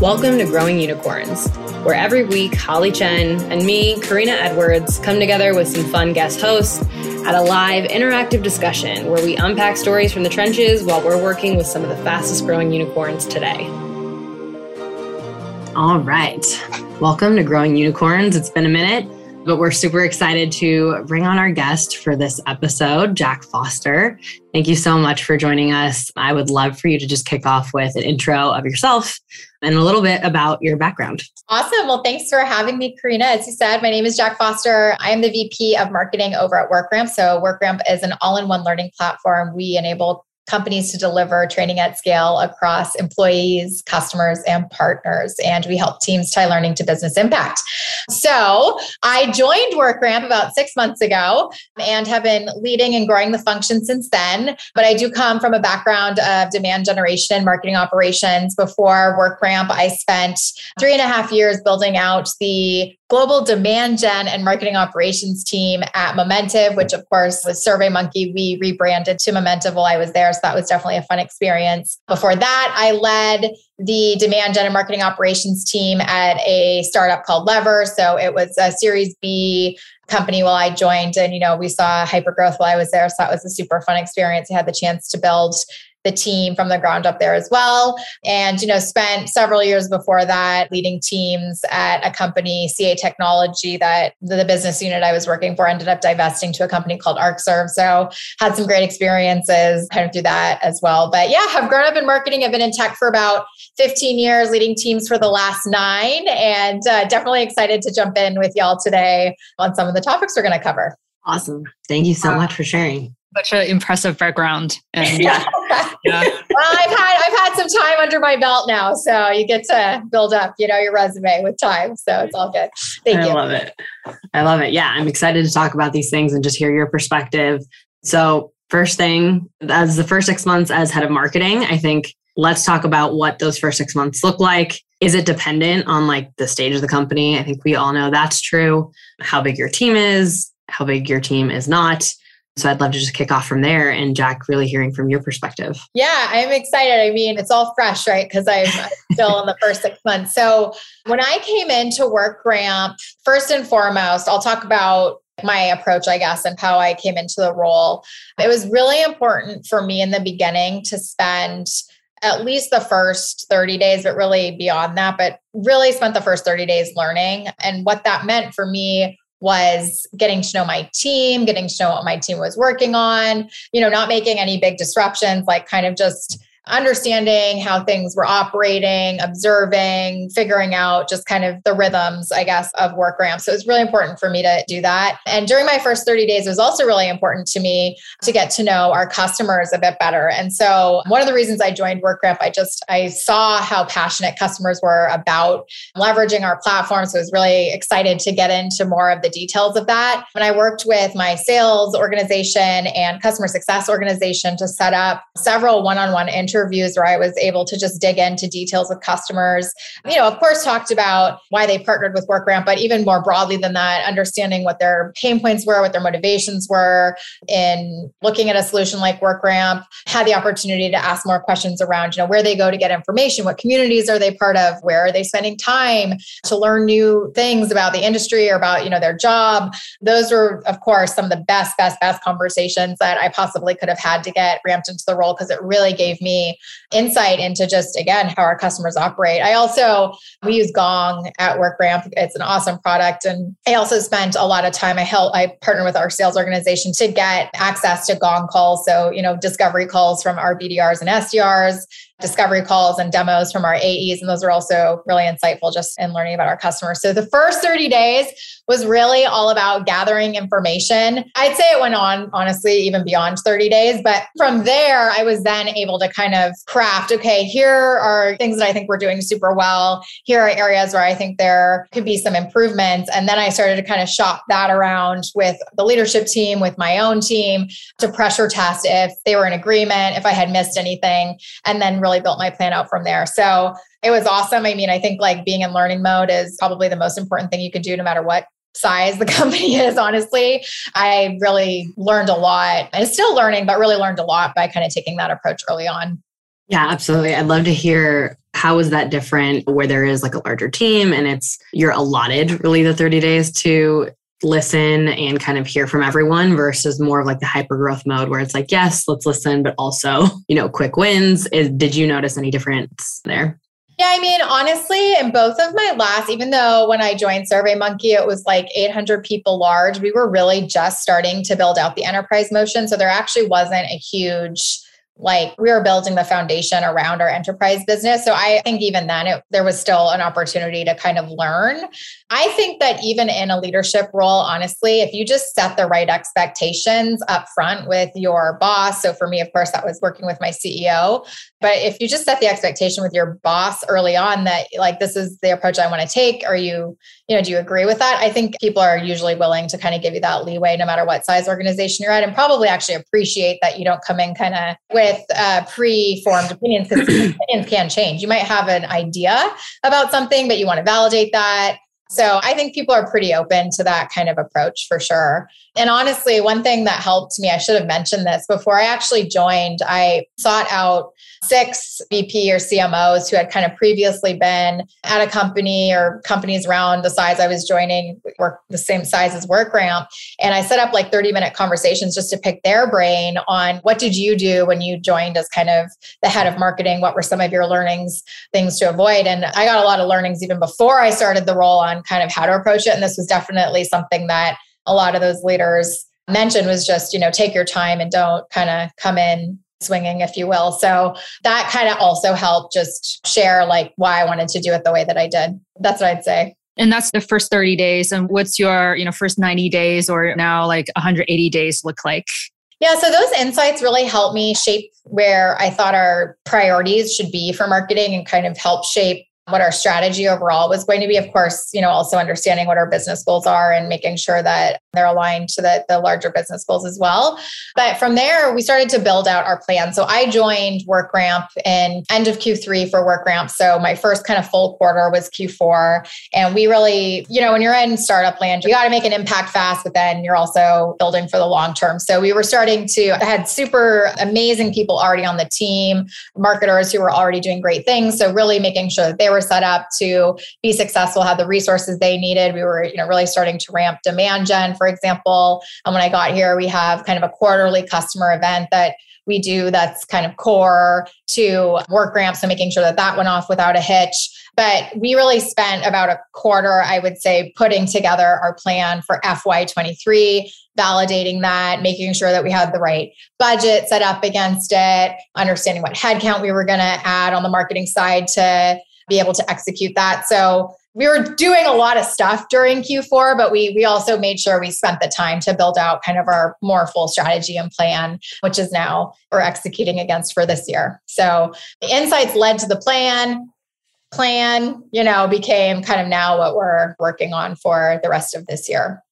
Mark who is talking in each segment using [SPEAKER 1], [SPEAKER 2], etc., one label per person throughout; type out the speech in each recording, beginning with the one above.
[SPEAKER 1] Welcome to Growing Unicorns, where every week Holly Chen and me, Korina Edwards, come together with some fun guest hosts at a live interactive discussion where we unpack stories from the trenches while we're working with some of the fastest growing unicorns today. All right. Welcome to Growing Unicorns. It's been a minute but we're super excited to bring on our guest for this episode, Jack Foster. Thank you so much for joining us. I would love for you to just kick off with an intro of yourself and a little bit about your background.
[SPEAKER 2] Awesome. Well, thanks for having me, Korina. As you said, my name is Jack Foster. I am the VP of Marketing over at WorkRamp. So, WorkRamp is an all in one learning platform. We enable companies to deliver training at scale across employees, customers, and partners. And we help teams tie learning to business impact. So I joined WorkRamp about six months ago and have been leading and growing the function since then. But I do come from a background of demand generation and marketing operations. Before WorkRamp, I spent three and a half years building out the global demand gen and marketing operations team at Momentive, which of course was SurveyMonkey. We rebranded to Momentive while I was there. So that was definitely a fun experience. Before that, I led the demand gen and marketing operations team at a startup called Lever. So it was a series B company while I joined. And, you know, we saw hyper growth while I was there. So that was a super fun experience. I had the chance to build the team from the ground up there as well. And, you know, spent several years before that leading teams at a company, CA Technology, that the business unit I was working for ended up divesting to a company called ArcServe. So had some great experiences kind of through that as well. But yeah, I've grown up in marketing. I've been in tech for about 15 years, leading teams for the last nine, and uh, definitely excited to jump in with y'all today on some of the topics we're going to cover.
[SPEAKER 1] Awesome. Thank you so much for sharing
[SPEAKER 3] such an impressive background.
[SPEAKER 2] And yeah. yeah. well, I've had I've had some time under my belt now, so you get to build up, you know, your resume with time. So it's all good. Thank
[SPEAKER 1] I
[SPEAKER 2] you.
[SPEAKER 1] I love it. I love it. Yeah, I'm excited to talk about these things and just hear your perspective. So, first thing, as the first six months as head of marketing, I think let's talk about what those first six months look like. Is it dependent on like the stage of the company? I think we all know that's true. How big your team is, how big your team is not so I'd love to just kick off from there and Jack, really hearing from your perspective.
[SPEAKER 2] Yeah, I'm excited. I mean, it's all fresh, right? Because I'm still in the first six months. So when I came into WorkRamp, first and foremost, I'll talk about my approach, I guess, and how I came into the role. It was really important for me in the beginning to spend at least the first 30 days, but really beyond that, but really spent the first 30 days learning. And what that meant for me was getting to know my team, getting to know what my team was working on, you know, not making any big disruptions, like kind of just understanding how things were operating, observing, figuring out just kind of the rhythms, I guess, of work WorkRamp. So it was really important for me to do that. And during my first 30 days, it was also really important to me to get to know our customers a bit better. And so one of the reasons I joined WorkRamp, I just I saw how passionate customers were about leveraging our platform. So I was really excited to get into more of the details of that. When I worked with my sales organization and customer success organization to set up several one-on-one interviews interviews where I was able to just dig into details with customers. You know, of course, talked about why they partnered with WorkRamp, but even more broadly than that, understanding what their pain points were, what their motivations were in looking at a solution like WorkRamp. Had the opportunity to ask more questions around, you know, where they go to get information, what communities are they part of, where are they spending time to learn new things about the industry or about, you know, their job. Those were, of course, some of the best, best, best conversations that I possibly could have had to get ramped into the role because it really gave me insight into just again how our customers operate. I also we use Gong at WorkRamp. It's an awesome product, and I also spent a lot of time. I help I partner with our sales organization to get access to Gong calls, so you know discovery calls from our BDRs and SDRs discovery calls and demos from our AEs. And those are also really insightful just in learning about our customers. So the first 30 days was really all about gathering information. I'd say it went on, honestly, even beyond 30 days. But from there, I was then able to kind of craft okay, here are things that I think we're doing super well. Here are areas where I think there could be some improvements. And then I started to kind of shop that around with the leadership team, with my own team to pressure test if they were in agreement, if I had missed anything. And then really built my plan out from there. So it was awesome. I mean, I think like being in learning mode is probably the most important thing you can do no matter what size the company is honestly i really learned a lot and still learning but really learned a lot by kind of taking that approach early on
[SPEAKER 1] yeah absolutely i'd love to hear How is that different where there is like a larger team and it's you're allotted really the 30 days to listen and kind of hear from everyone versus more of like the hyper growth mode where it's like, yes, let's listen, but also, you know, quick wins. Is, did you notice any difference there?
[SPEAKER 2] Yeah, I mean, honestly, in both of my last, even though when I joined SurveyMonkey, it was like 800 people large, we were really just starting to build out the enterprise motion. So there actually wasn't a huge like we were building the foundation around our enterprise business. So I think even then it, there was still an opportunity to kind of learn. I think that even in a leadership role, honestly, if you just set the right expectations up front with your boss. So for me, of course, that was working with my CEO. But if you just set the expectation with your boss early on that like this is the approach I want to take, are you, you know, do you agree with that? I think people are usually willing to kind of give you that leeway no matter what size organization you're at and probably actually appreciate that you don't come in kind of with uh, pre-formed opinions because opinions can change. You might have an idea about something, but you want to validate that. So I think people are pretty open to that kind of approach for sure. And honestly, one thing that helped me, I should have mentioned this before I actually joined, I sought out six VP or CMOs who had kind of previously been at a company or companies around the size I was joining, work the same size as WorkRamp. And I set up like 30 minute conversations just to pick their brain on what did you do when you joined as kind of the head of marketing? What were some of your learnings, things to avoid? And I got a lot of learnings even before I started the role on kind of how to approach it. And this was definitely something that a lot of those leaders mentioned was just, you know, take your time and don't kind of come in swinging, if you will. So that kind of also helped just share like why I wanted to do it the way that I did. That's what I'd say.
[SPEAKER 3] And that's the first 30 days. And what's your, you know, first 90 days or now like 180 days look like?
[SPEAKER 2] Yeah, so those insights really helped me shape where I thought our priorities should be for marketing and kind of help shape what our strategy overall was going to be. Of course, you know, also understanding what our business goals are and making sure that they're aligned to the, the larger business goals as well. But from there, we started to build out our plan. So I joined WorkRamp in end of Q3 for WorkRamp. So my first kind of full quarter was Q4. And we really, you know, when you're in startup land, you got to make an impact fast, but then you're also building for the long term. So we were starting to, I had super amazing people already on the team, marketers who were already doing great things. So really making sure that they were were set up to be successful, had the resources they needed. We were, you know, really starting to ramp demand gen, for example. And when I got here, we have kind of a quarterly customer event that we do that's kind of core to WorkRamp. So making sure that that went off without a hitch. But we really spent about a quarter, I would say, putting together our plan for FY23, validating that, making sure that we had the right budget set up against it, understanding what headcount we were going to add on the marketing side to be able to execute that. So we were doing a lot of stuff during Q4, but we we also made sure we spent the time to build out kind of our more full strategy and plan, which is now we're executing against for this year. So the insights led to the plan. Plan, you know, became kind of now what we're working on for the rest of this year.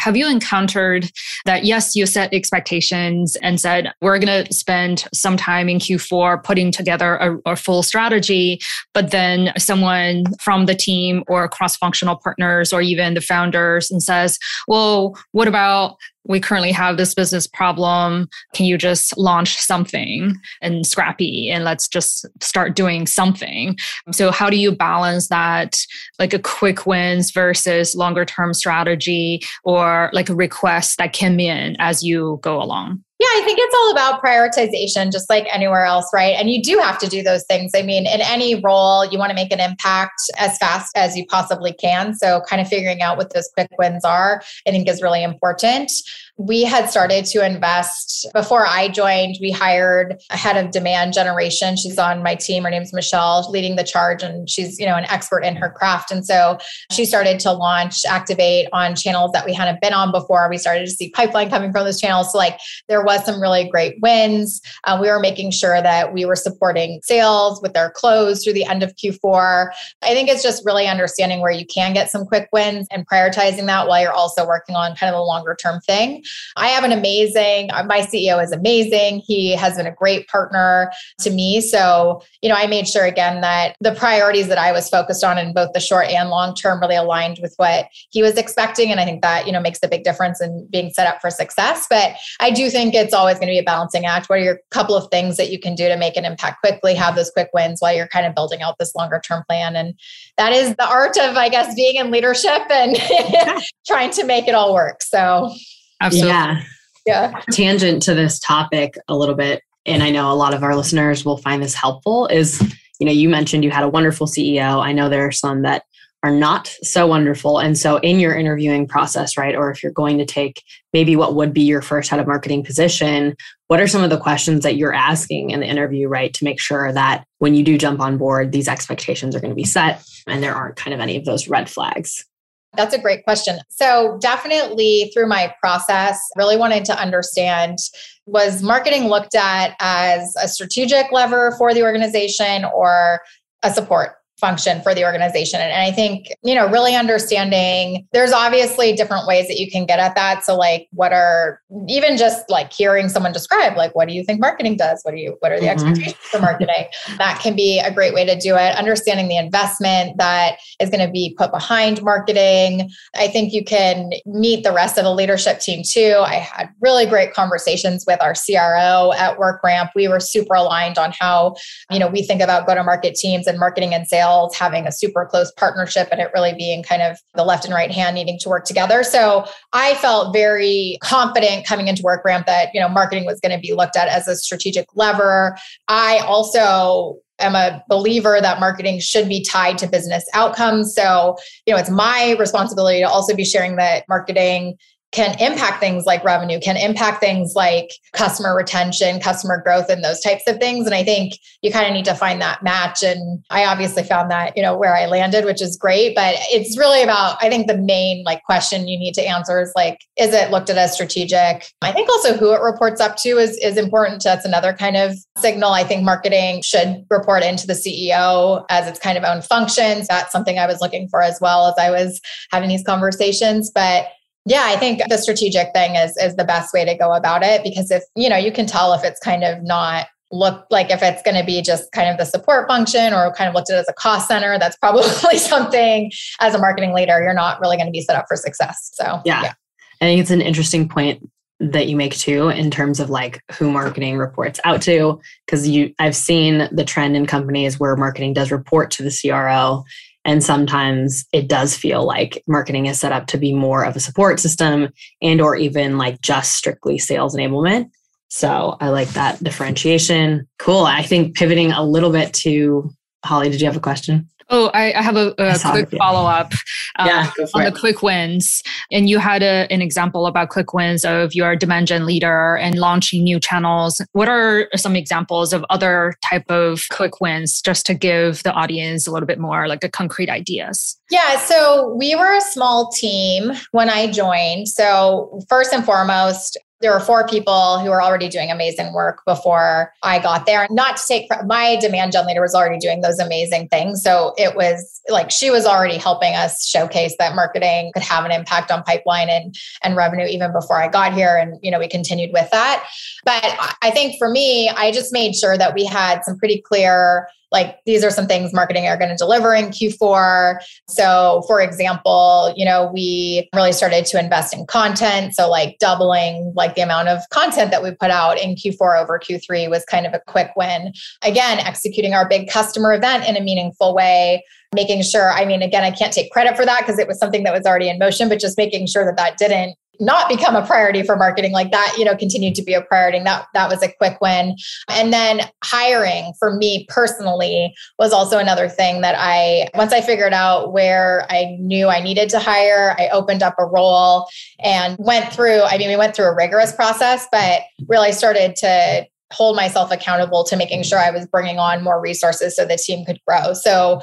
[SPEAKER 3] Have you encountered that, yes, you set expectations and said, we're going to spend some time in Q4 putting together a, a full strategy, but then someone from the team or cross functional partners or even the founders and says, well, what about we currently have this business problem. Can you just launch something and scrappy and let's just start doing something? So, how do you balance that, like a quick wins versus longer term strategy or like a request that came in as you go along?
[SPEAKER 2] Yeah, I think it's all about prioritization, just like anywhere else, right? And you do have to do those things. I mean, in any role, you want to make an impact as fast as you possibly can. So, kind of figuring out what those quick wins are, I think is really important we had started to invest before I joined. We hired a head of demand generation. She's on my team. Her name's Michelle, leading the charge, and she's you know an expert in her craft. And so she started to launch, activate on channels that we hadn't been on before. We started to see pipeline coming from those channels. So like there was some really great wins. Uh, we were making sure that we were supporting sales with their close through the end of Q4. I think it's just really understanding where you can get some quick wins and prioritizing that while you're also working on kind of a longer term thing. I have an amazing, uh, my CEO is amazing. He has been a great partner to me. So, you know, I made sure again that the priorities that I was focused on in both the short and long term really aligned with what he was expecting. And I think that, you know, makes a big difference in being set up for success. But I do think it's always going to be a balancing act. What are your couple of things that you can do to make an impact quickly, have those quick wins while you're kind of building out this longer term plan? And that is the art of, I guess, being in leadership and trying to make it all work. So,
[SPEAKER 1] Absolutely. Yeah.
[SPEAKER 2] Yeah.
[SPEAKER 1] Tangent to this topic a little bit, and I know a lot of our listeners will find this helpful, is you know, you mentioned you had a wonderful CEO. I know there are some that are not so wonderful. And so, in your interviewing process, right, or if you're going to take maybe what would be your first head of marketing position, what are some of the questions that you're asking in the interview, right, to make sure that when you do jump on board, these expectations are going to be set and there aren't kind of any of those red flags?
[SPEAKER 2] That's a great question. So, definitely through my process, really wanted to understand was marketing looked at as a strategic lever for the organization or a support function for the organization. And I think, you know, really understanding there's obviously different ways that you can get at that. So like what are even just like hearing someone describe like what do you think marketing does? What do you what are the mm-hmm. expectations for marketing? That can be a great way to do it. Understanding the investment that is going to be put behind marketing. I think you can meet the rest of the leadership team too. I had really great conversations with our CRO at WorkRamp. We were super aligned on how, you know, we think about go-to-market teams and marketing and sales having a super close partnership and it really being kind of the left and right hand needing to work together. So I felt very confident coming into WorkRamp that, you know, marketing was going to be looked at as a strategic lever. I also am a believer that marketing should be tied to business outcomes. So, you know, it's my responsibility to also be sharing that marketing can impact things like revenue, can impact things like customer retention, customer growth, and those types of things. And I think you kind of need to find that match. And I obviously found that, you know, where I landed, which is great. But it's really about, I think the main like question you need to answer is like, is it looked at as strategic? I think also who it reports up to is, is important. That's another kind of signal. I think marketing should report into the CEO as its kind of own functions. That's something I was looking for as well as I was having these conversations. But yeah, I think the strategic thing is is the best way to go about it because if, you know, you can tell if it's kind of not look like if it's going to be just kind of the support function or kind of looked at as a cost center, that's probably something as a marketing leader you're not really going to be set up for success. So,
[SPEAKER 1] yeah. yeah. I think it's an interesting point that you make too in terms of like who marketing reports out to because you I've seen the trend in companies where marketing does report to the CRO and sometimes it does feel like marketing is set up to be more of a support system and or even like just strictly sales enablement. So I like that differentiation. Cool. I think pivoting a little bit to Holly, did you have a question?
[SPEAKER 3] Oh, I, I have a, a quick follow up uh, yeah, on it. the quick wins. And you had a, an example about quick wins of your demand gen leader and launching new channels. What are some examples of other type of quick wins just to give the audience a little bit more like a concrete ideas?
[SPEAKER 2] Yeah, so we were a small team when I joined. So, first and foremost, there were four people who were already doing amazing work before I got there. Not to take my demand gen leader was already doing those amazing things. So it was like she was already helping us showcase that marketing could have an impact on pipeline and, and revenue even before I got here. And, you know, we continued with that. But I think for me, I just made sure that we had some pretty clear like these are some things marketing are going to deliver in Q4. So, for example, you know, we really started to invest in content. So, like doubling like the amount of content that we put out in Q4 over Q3 was kind of a quick win. Again, executing our big customer event in a meaningful way making sure i mean again i can't take credit for that because it was something that was already in motion but just making sure that that didn't not become a priority for marketing like that you know continued to be a priority and that that was a quick win. And then hiring for me personally was also another thing that i once i figured out where i knew i needed to hire i opened up a role and went through i mean we went through a rigorous process but really started to hold myself accountable to making sure I was bringing on more resources so the team could grow. So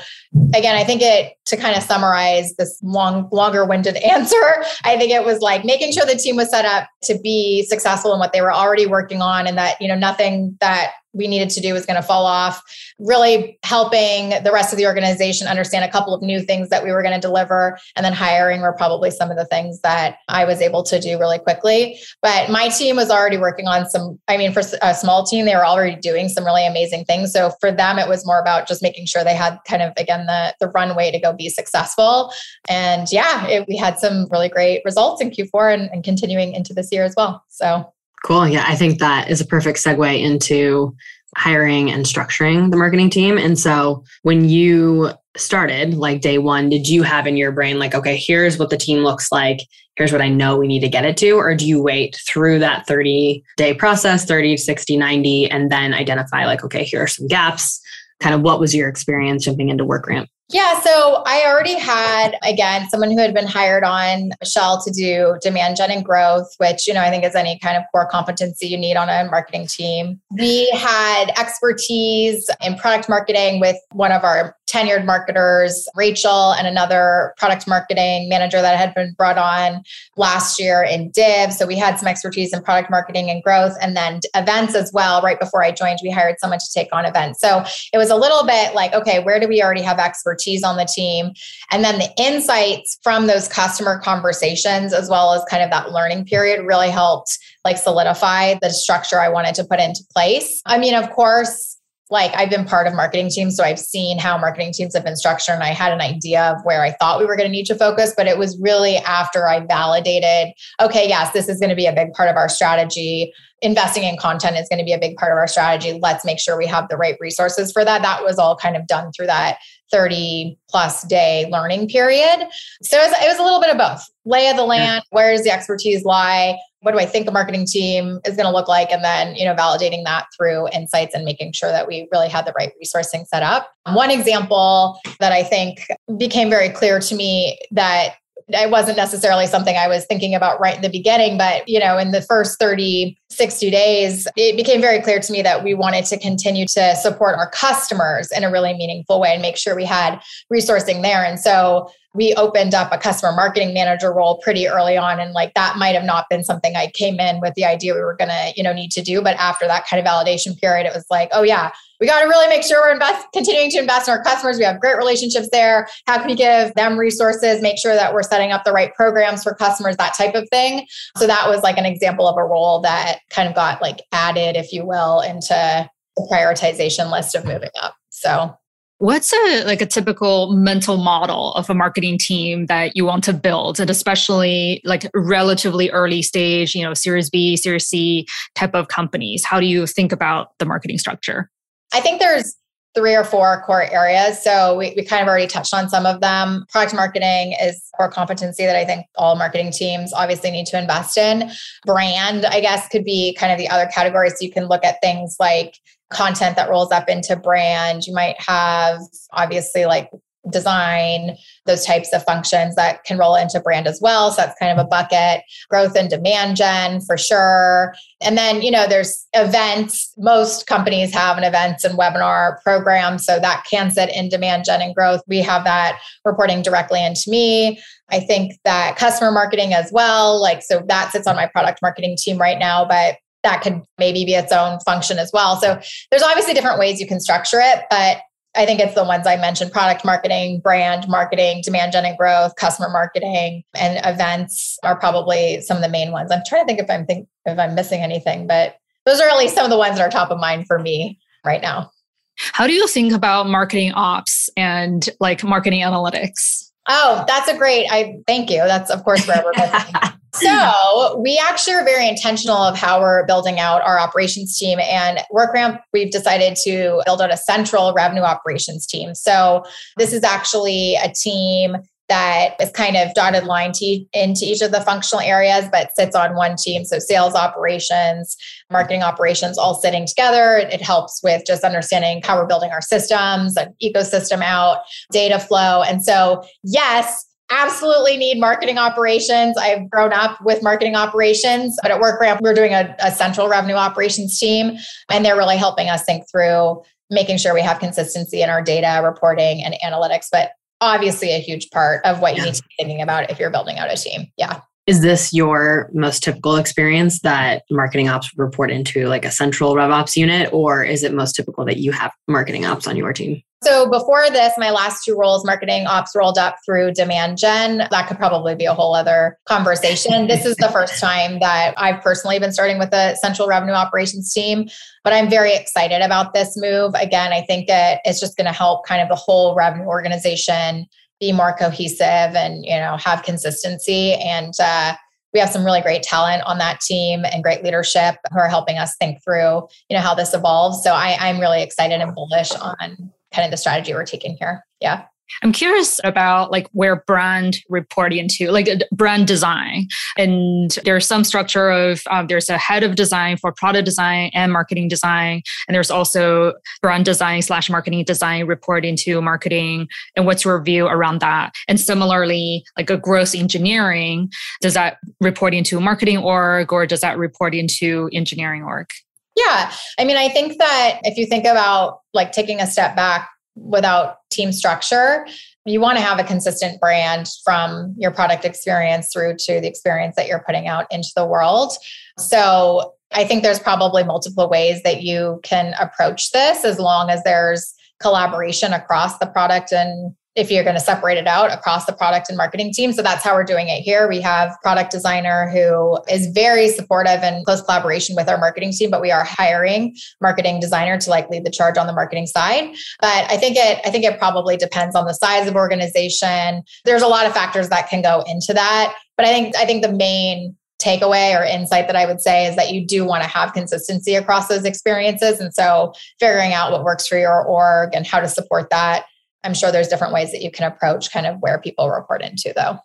[SPEAKER 2] again, I think it to kind of summarize this long longer winded answer, I think it was like making sure the team was set up to be successful in what they were already working on and that, you know, nothing that we needed to do was going to fall off, really helping the rest of the organization understand a couple of new things that we were going to deliver. And then hiring were probably some of the things that I was able to do really quickly. But my team was already working on some, I mean, for a small team, they were already doing some really amazing things. So for them, it was more about just making sure they had kind of, again, the, the runway to go be successful. And yeah, it, we had some really great results in Q4 and, and continuing into this year as well. So
[SPEAKER 1] Cool. Yeah, I think that is a perfect segue into hiring and structuring the marketing team. And so when you started, like day one, did you have in your brain, like, okay, here's what the team looks like, here's what I know we need to get it to? Or do you wait through that 30 day process, 30, 60, 90, and then identify, like, okay, here are some gaps? Kind of what was your experience jumping into WorkRamp?
[SPEAKER 2] Yeah, so I already had again someone who had been hired on Michelle to do demand gen and growth, which you know I think is any kind of core competency you need on a marketing team. We had expertise in product marketing with one of our tenured marketers, Rachel, and another product marketing manager that had been brought on last year in Div. So we had some expertise in product marketing and growth, and then events as well. Right before I joined, we hired someone to take on events. So it was a little bit like, okay, where do we already have expertise? on the team. And then the insights from those customer conversations, as well as kind of that learning period, really helped like solidify the structure I wanted to put into place. I mean, of course, like I've been part of marketing teams, so I've seen how marketing teams have been structured, and I had an idea of where I thought we were going to need to focus. But it was really after I validated, okay, yes, this is going to be a big part of our strategy. Investing in content is going to be a big part of our strategy. Let's make sure we have the right resources for that. That was all kind of done through that 30 plus day learning period. So it was, it was a little bit of both lay of the land, yeah. where does the expertise lie? What do I think a marketing team is going to look like? And then, you know, validating that through insights and making sure that we really had the right resourcing set up. One example that I think became very clear to me that it wasn't necessarily something I was thinking about right in the beginning, but you know, in the first 30, 60 days, it became very clear to me that we wanted to continue to support our customers in a really meaningful way and make sure we had resourcing there. And so we opened up a customer marketing manager role pretty early on and like that might have not been something i came in with the idea we were going to you know need to do but after that kind of validation period it was like oh yeah we got to really make sure we're invest, continuing to invest in our customers. We have great relationships there. How can we give them resources make sure that we're setting up the right programs for customers that type of thing? So that was like an example of a role that kind of got like added if you will into the prioritization list of moving up. So
[SPEAKER 3] What's a like a typical mental model of a marketing team that you want to build, and especially like relatively early stage, you know, Series B, Series C type of companies? How do you think about the marketing structure?
[SPEAKER 2] I think there's three or four core areas. So we, we kind of already touched on some of them. Product marketing is core competency that I think all marketing teams obviously need to invest in. Brand, I guess, could be kind of the other category. So you can look at things like content that rolls up into brand. You might have obviously like design, those types of functions that can roll into brand as well. So that's kind of a bucket. Growth and demand gen for sure. And then, you know, there's events. Most companies have an events and webinar program. So that can sit in demand gen and growth. We have that reporting directly into me. I think that customer marketing as well. Like, so that sits on my product marketing team right now. But that could maybe be its own function as well. So there's obviously different ways you can structure it, but I think it's the ones I mentioned product marketing, brand marketing, demand gen and growth, customer marketing, and events are probably some of the main ones. I'm trying to think if I'm think if I'm missing anything, but those are at least some of the ones that are top of mind for me right now.
[SPEAKER 3] How do you think about marketing ops and like marketing analytics?
[SPEAKER 2] Oh, that's a great. I thank you. That's of course where we're So we actually are very intentional of how we're building out our operations team. And WorkRamp, we've decided to build out a central revenue operations team. So this is actually a team that is kind of dotted line to, into each of the functional areas, but sits on one team. So sales operations, marketing operations, all sitting together. It helps with just understanding how we're building our systems, an ecosystem out, data flow. And so, yes, absolutely need marketing operations. I've grown up with marketing operations, but at WorkRamp, we're doing a, a, central revenue operations team, and they're really helping us think through making sure we have consistency in our data reporting and analytics. But obviously, a huge part of what you yeah. need to be thinking about if you're building out a team. Yeah.
[SPEAKER 1] Is this your most typical experience that marketing ops report into like a central RevOps unit, or is it most typical that you have marketing ops on your team?
[SPEAKER 2] So before this, my last two roles, marketing ops rolled up through demand gen. That could probably be a whole other conversation. this is the first time that I've personally been starting with a central revenue operations team, but I'm very excited about this move. Again, I think it, it's just going to help kind of the whole revenue organization be more cohesive and you know have consistency. And uh, we have some really great talent on that team and great leadership who are helping us think through you know how this evolves. So I, i'm really excited and bullish on kind of the strategy we're taking here. Yeah
[SPEAKER 3] I'm curious about like where brand report into, like brand design. And there's some structure of um, there's a head of design for product design and marketing design, and there's also brand design slash marketing design report into marketing. And what's your view around that? And similarly, like a growth engineering, does that report into marketing org or does that report into engineering org?
[SPEAKER 2] Yeah. I mean, I think that if you think about like taking a step back, without team structure you want to have a consistent brand from your product experience through to the experience that you're putting out into the world. So i think there's probably multiple ways that you can approach this as long as there's collaboration across the product and if you're going to separate it out across the product and marketing team. So that's how we're doing it here. We have product designer who is very supportive and close collaboration with our marketing team, but we are hiring marketing designer to like lead the charge on the marketing side. But I think it I think it probably depends on the size of organization. There's a lot of factors that can go into that, but I think I think the main takeaway or insight that I would say is that you do want to have consistency across those experiences. And so figuring out what works for your org and how to support that I'm sure there's different ways that you can approach kind of where people report into, though.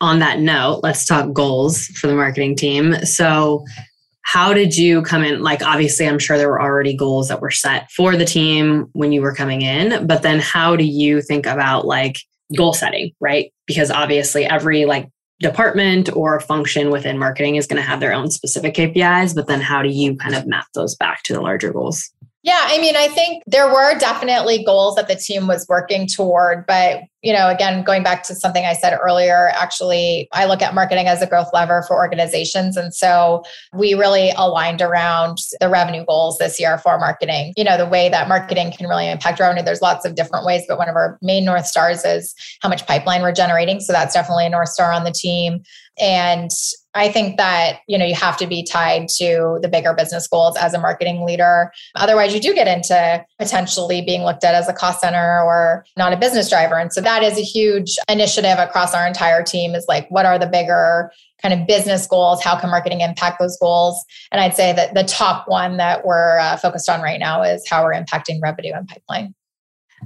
[SPEAKER 1] On that note, let's talk goals for the marketing team. So, how did you come in? Like, obviously, I'm sure there were already goals that were set for the team when you were coming in, but then how do you think about like goal setting, right? Because obviously, every like department or function within marketing is going to have their own specific KPIs, but then how do you kind of map those back to the larger goals?
[SPEAKER 2] Yeah, I mean, I think there were definitely goals that the team was working toward, but you know, again, going back to something I said earlier, actually, I look at marketing as a growth lever for organizations. And so we really aligned around the revenue goals this year for marketing. You know, the way that marketing can really impact revenue, there's lots of different ways, but one of our main North Stars is how much pipeline we're generating. So that's definitely a North Star on the team. And I think that, you know, you have to be tied to the bigger business goals as a marketing leader. Otherwise, you do get into potentially being looked at as a cost center or not a business driver. And so that is a huge initiative across our entire team is like, what are the bigger kind of business goals? How can marketing impact those goals? And I'd say that the top one that we're uh, focused on right now is how we're impacting revenue and pipeline.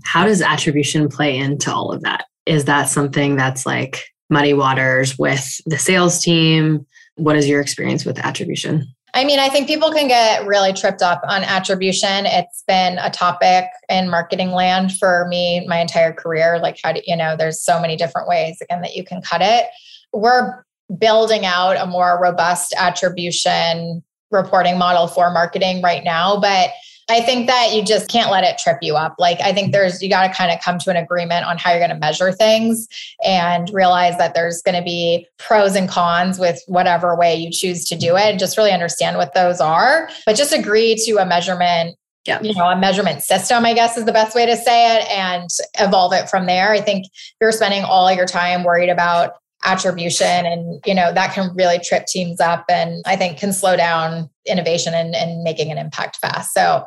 [SPEAKER 1] How does attribution play into all of that? Is that something that's like muddy waters with the sales team? What is your experience with attribution?
[SPEAKER 2] I mean, I think people can get really tripped up on attribution. It's been a topic in marketing land for me my entire career. Like, how do you know, there's so many different ways, again, that you can cut it. We're building out a more robust attribution reporting model for marketing right now. But I think that you just can't let it trip you up. Like, I think there's, you got to kind of come to an agreement on how you're going to measure things and realize that there's going to be pros and cons with whatever way you choose to do it. And just really understand what those are, but just agree to a measurement yeah. you know, a measurement system, I guess is the best way to say it, and evolve it from there. I think you're spending all your time worried about attribution and you know that can really trip teams up and i think can slow down innovation and, and making an impact fast so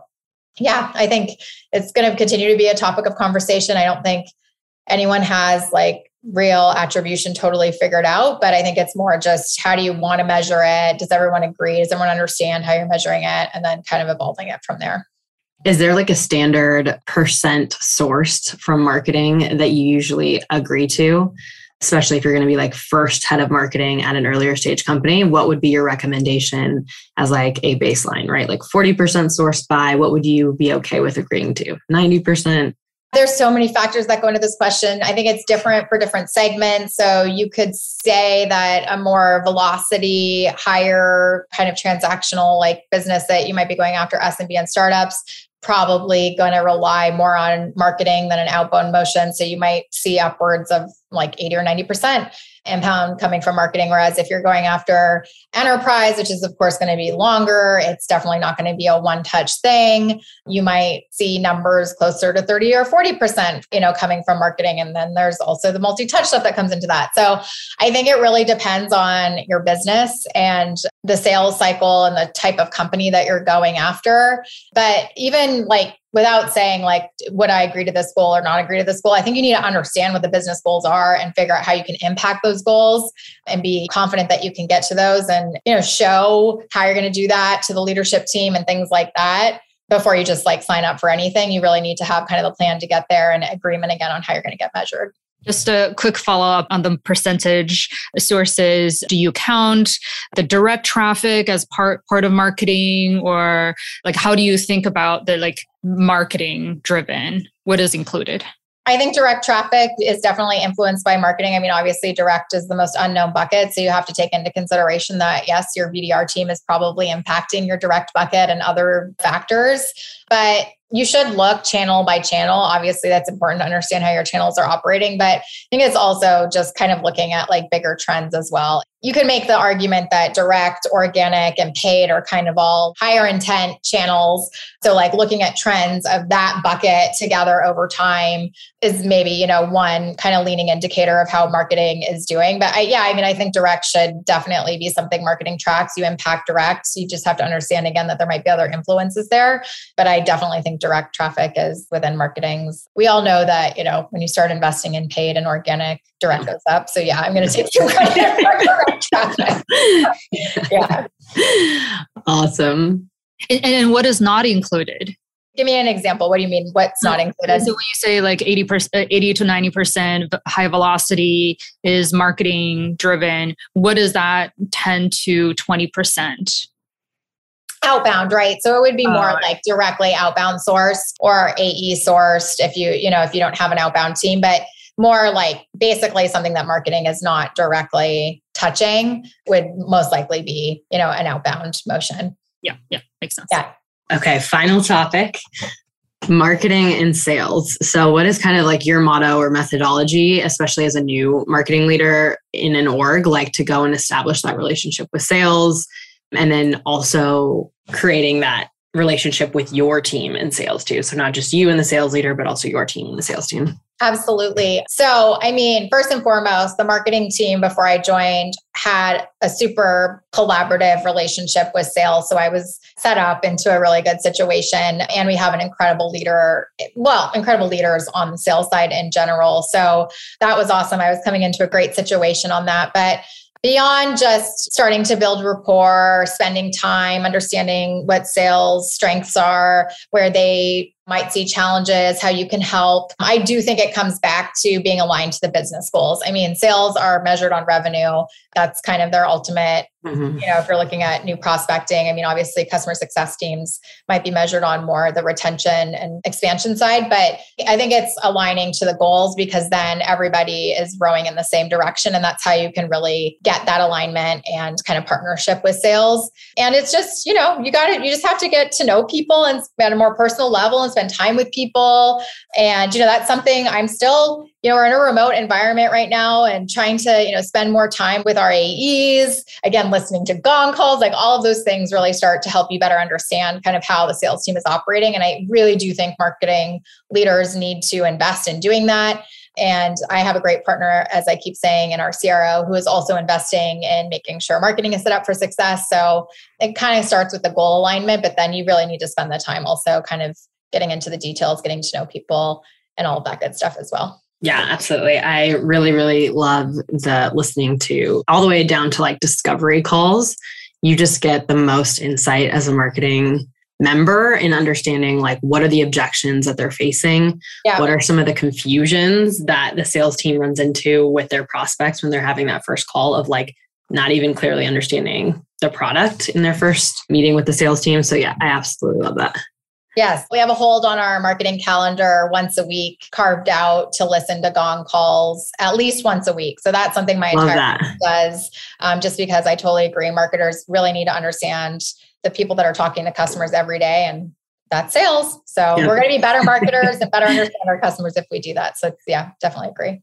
[SPEAKER 2] yeah, I think it's going to continue to be a topic of conversation. I don't think anyone has like real attribution totally figured out, but I think it's more just how do you want to measure it? Does everyone agree? Does everyone understand how you're measuring it? And then kind of evolving it from there.
[SPEAKER 1] Is there like a standard percent sourced from marketing that you usually agree to? Especially if you're going to be like first head of marketing at an earlier stage company, what would be your recommendation as like a baseline, right? Like 40% sourced by, what would you be okay with agreeing to? 90%?
[SPEAKER 2] There's so many factors that go into this question. I think it's different for different segments. So you could say that a more velocity, higher kind of transactional like business that you might be going after SMB and startups probably going to rely more on marketing than an outbound motion. So you might see upwards of like 80 or 90%. Inbound coming from marketing. Whereas if you're going after enterprise, which is of course going to be longer, it's definitely not going to be a one touch thing. You might see numbers closer to 30 or 40%, you know, coming from marketing. And then there's also the multi touch stuff that comes into that. So I think it really depends on your business and the sales cycle and the type of company that you're going after. But even like without saying like would i agree to this goal or not agree to this goal? I think you need to understand what the business goals are and figure out how you can impact those goals and be confident that you can get to those and you know show how you're going to do that to the leadership team and things like that before you just like sign up for anything. You really need to have kind of the plan to get there and agreement again on how you're going to get measured
[SPEAKER 3] just a quick follow up on the percentage sources. Do you count the direct traffic as part part of marketing or like how do you think about the like marketing driven? What is included?
[SPEAKER 2] I think direct traffic is definitely influenced by marketing. I mean, obviously, direct is the most unknown bucket. So you have to take into consideration that, yes, your BDR team is probably impacting your direct bucket and other factors. But you should look channel by channel. Obviously, that's important to understand how your channels are operating, but I think it's also just kind of looking at like bigger trends as well. You can make the argument that direct, organic, and paid are kind of all higher intent channels. So, like looking at trends of that bucket together over time is maybe, you know, one kind of leaning indicator of how marketing is doing. But I, yeah, I mean, I think direct should definitely be something marketing tracks. You impact direct. So you just have to understand again that there might be other influences there. But I definitely think direct traffic is within marketing's. We all know that, you know, when you start investing in paid and organic, direct mm. goes up. So yeah, I'm going to take some credit for direct
[SPEAKER 1] yeah. Awesome.
[SPEAKER 3] And, and what is not included?
[SPEAKER 2] Give me an example. What do you mean? What's not included?
[SPEAKER 3] So when you say like 80%, 80 to 90% high velocity is marketing driven, what is that 10 to 20%?
[SPEAKER 2] outbound right so it would be more uh, like directly outbound sourced or ae sourced if you you know if you don't have an outbound team but more like basically something that marketing is not directly touching would most likely be you know an outbound motion.
[SPEAKER 3] Yeah yeah makes sense.
[SPEAKER 2] Yeah.
[SPEAKER 1] Okay final topic. Marketing and sales. So what is kind of like your motto or methodology especially as a new marketing leader in an org like to go and establish that relationship with sales and then also creating that relationship with your team and sales too. So not just you and the sales leader, but also your team and the sales team.
[SPEAKER 2] Absolutely. So, I mean, first and foremost, the marketing team before I joined had a super collaborative relationship with sales. So, I was set up into a really good situation. And we have an incredible leader, well, incredible leaders on the sales side in general. So, that was awesome. I was coming into a great situation on that. But beyond just starting to build rapport, spending time, understanding what sales strengths are, where they might see challenges, how you can help. I do think it comes back to being aligned to the business goals. I mean, sales are measured on revenue. That's kind of their ultimate, mm-hmm. you know, if you're looking at new prospecting, I mean, obviously customer success teams might be measured on more the retention and expansion side, but I think it's aligning to the goals because then everybody is rowing in the same direction and that's how you can really get that alignment and kind of partnership with sales. And it's just, you know, you got to you just have to get to know people and at a more personal level and spend time with people. And, you know, that's something I'm still, you know, we're in a remote environment right now and trying to, you know, spend more time with our AEs, again, listening to gong calls, like all of those things really start to help you better understand kind of how the sales team is operating. And I really do think marketing leaders need to invest in doing that. And I have a great partner, as I keep saying, in our CRO who is also investing in making sure marketing is set up for success. So it kind of starts with the goal alignment, but then you really need to spend the time also kind of getting into the details, getting to know people, and all of that good stuff as well.
[SPEAKER 1] Yeah, absolutely. I really, really love the listening to all the way down to like discovery calls. You just get the most insight as a marketing member in understanding like what are the objections that they're facing yeah. what are some of the confusions that the sales team runs into with their prospects when they're having that first call of like not even clearly understanding the product in their first meeting with the sales team so yeah i absolutely love that
[SPEAKER 2] Yes, we have a hold on our marketing calendar once a week, carved out to listen to gong calls at least once a week. So that's something my Love entire team does, um, just because I totally agree. Marketers really need to understand the people that are talking to customers every day, and that's sales. So yeah. we're going to be better marketers and better understand our customers if we do that. So yeah, definitely agree.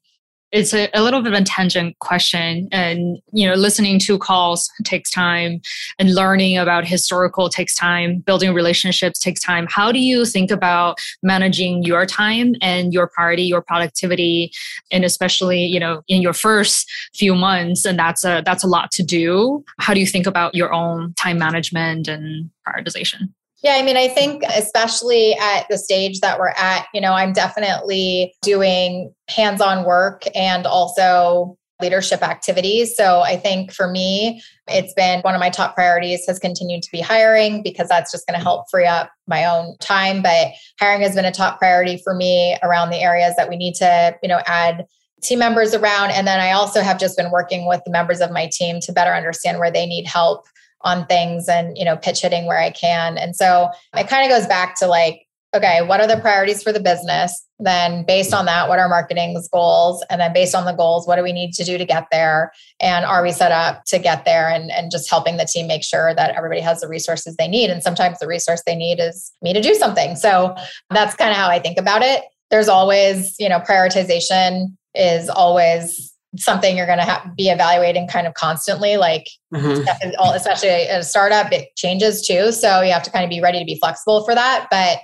[SPEAKER 3] It's a, a, little bit of a tangent question. And you know listening to calls takes time and learning about historical takes time. Building relationships takes time. How do you think about managing your time and your priority your productivity? And especially you know in your first few months and that's a that's a lot to do. How do you think about your own time management and prioritization
[SPEAKER 2] yeah, I mean, I think especially at the stage that we're at, you know, I'm definitely doing hands on work and also leadership activities. So I think for me, it's been one of my top priorities has continued to be hiring because that's just going to help free up my own time. But hiring has been a top priority for me around the areas that we need to, you know, add team members around. And then I also have just been working with the members of my team to better understand where they need help on things and you know pitch hitting where i can. And so it kind of goes back to like okay what are the priorities for the business? Then based on that what are marketing's goals? And then based on the goals what do we need to do to get there? And are we set up to get there and, and just helping the team make sure that everybody has the resources they need? And sometimes the resource they need is me to do something. So that's kind of how i think about it. There's always you know prioritization is always something you're going to have, be evaluating kind of constantly like mm-hmm. especially at a startup it changes too so you have to kind of be ready to be flexible for that but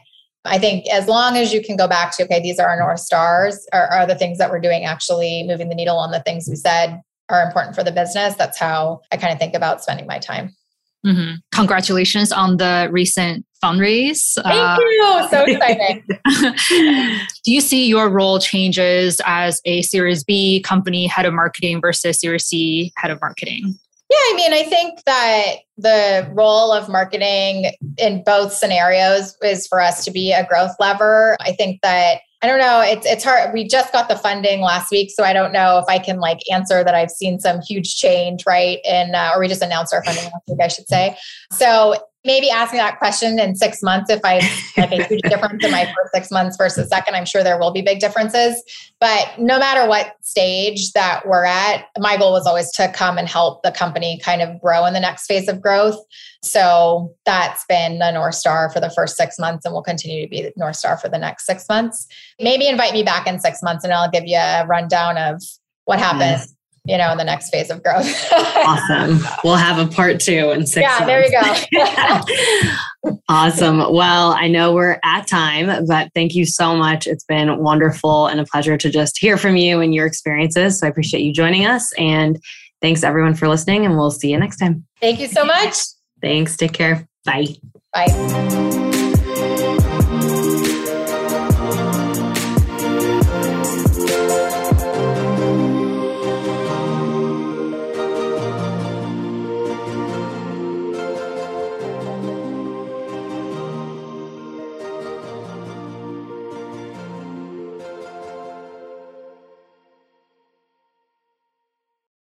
[SPEAKER 2] i think as long as you can go back to okay these are our north stars are, are the things that we're doing actually moving the needle on the things we said are important for the business that's how i kind of think about spending my time
[SPEAKER 3] Mm-hmm. Congratulations on the recent fundraise.
[SPEAKER 2] Thank uh, you. So exciting.
[SPEAKER 3] do you see your role changes as a Series B company head of marketing versus Series C head of marketing?
[SPEAKER 2] Yeah, I mean, I think that the role of marketing in both scenarios is for us to be a growth lever. I think that I don't know. It's it's hard. We just got the funding last week, so I don't know if I can like answer that. I've seen some huge change, right? And uh, or we just announced our funding last week, I should say. So maybe ask me that question in six months if I like a huge difference in my first six months versus second. I'm sure there will be big differences. But no matter what stage that we're at, my goal was always to come and help the company kind of grow in the next phase of growth. So that's been the North Star for the first six months and will continue to be the North Star for the next six months. Maybe invite me back in six months and I'll give you a rundown of what happened you know, in the next phase of growth.
[SPEAKER 1] awesome. We'll have a part two in six.
[SPEAKER 2] Yeah,
[SPEAKER 1] months.
[SPEAKER 2] there
[SPEAKER 1] you go. awesome. Well, I know we're at time, but thank you so much. It's been wonderful and a pleasure to just hear from you and your experiences. So I appreciate you joining us. And thanks everyone for listening, and we'll see you next time.
[SPEAKER 2] Thank you so much.
[SPEAKER 1] Thanks. Take care. Bye.
[SPEAKER 2] Bye.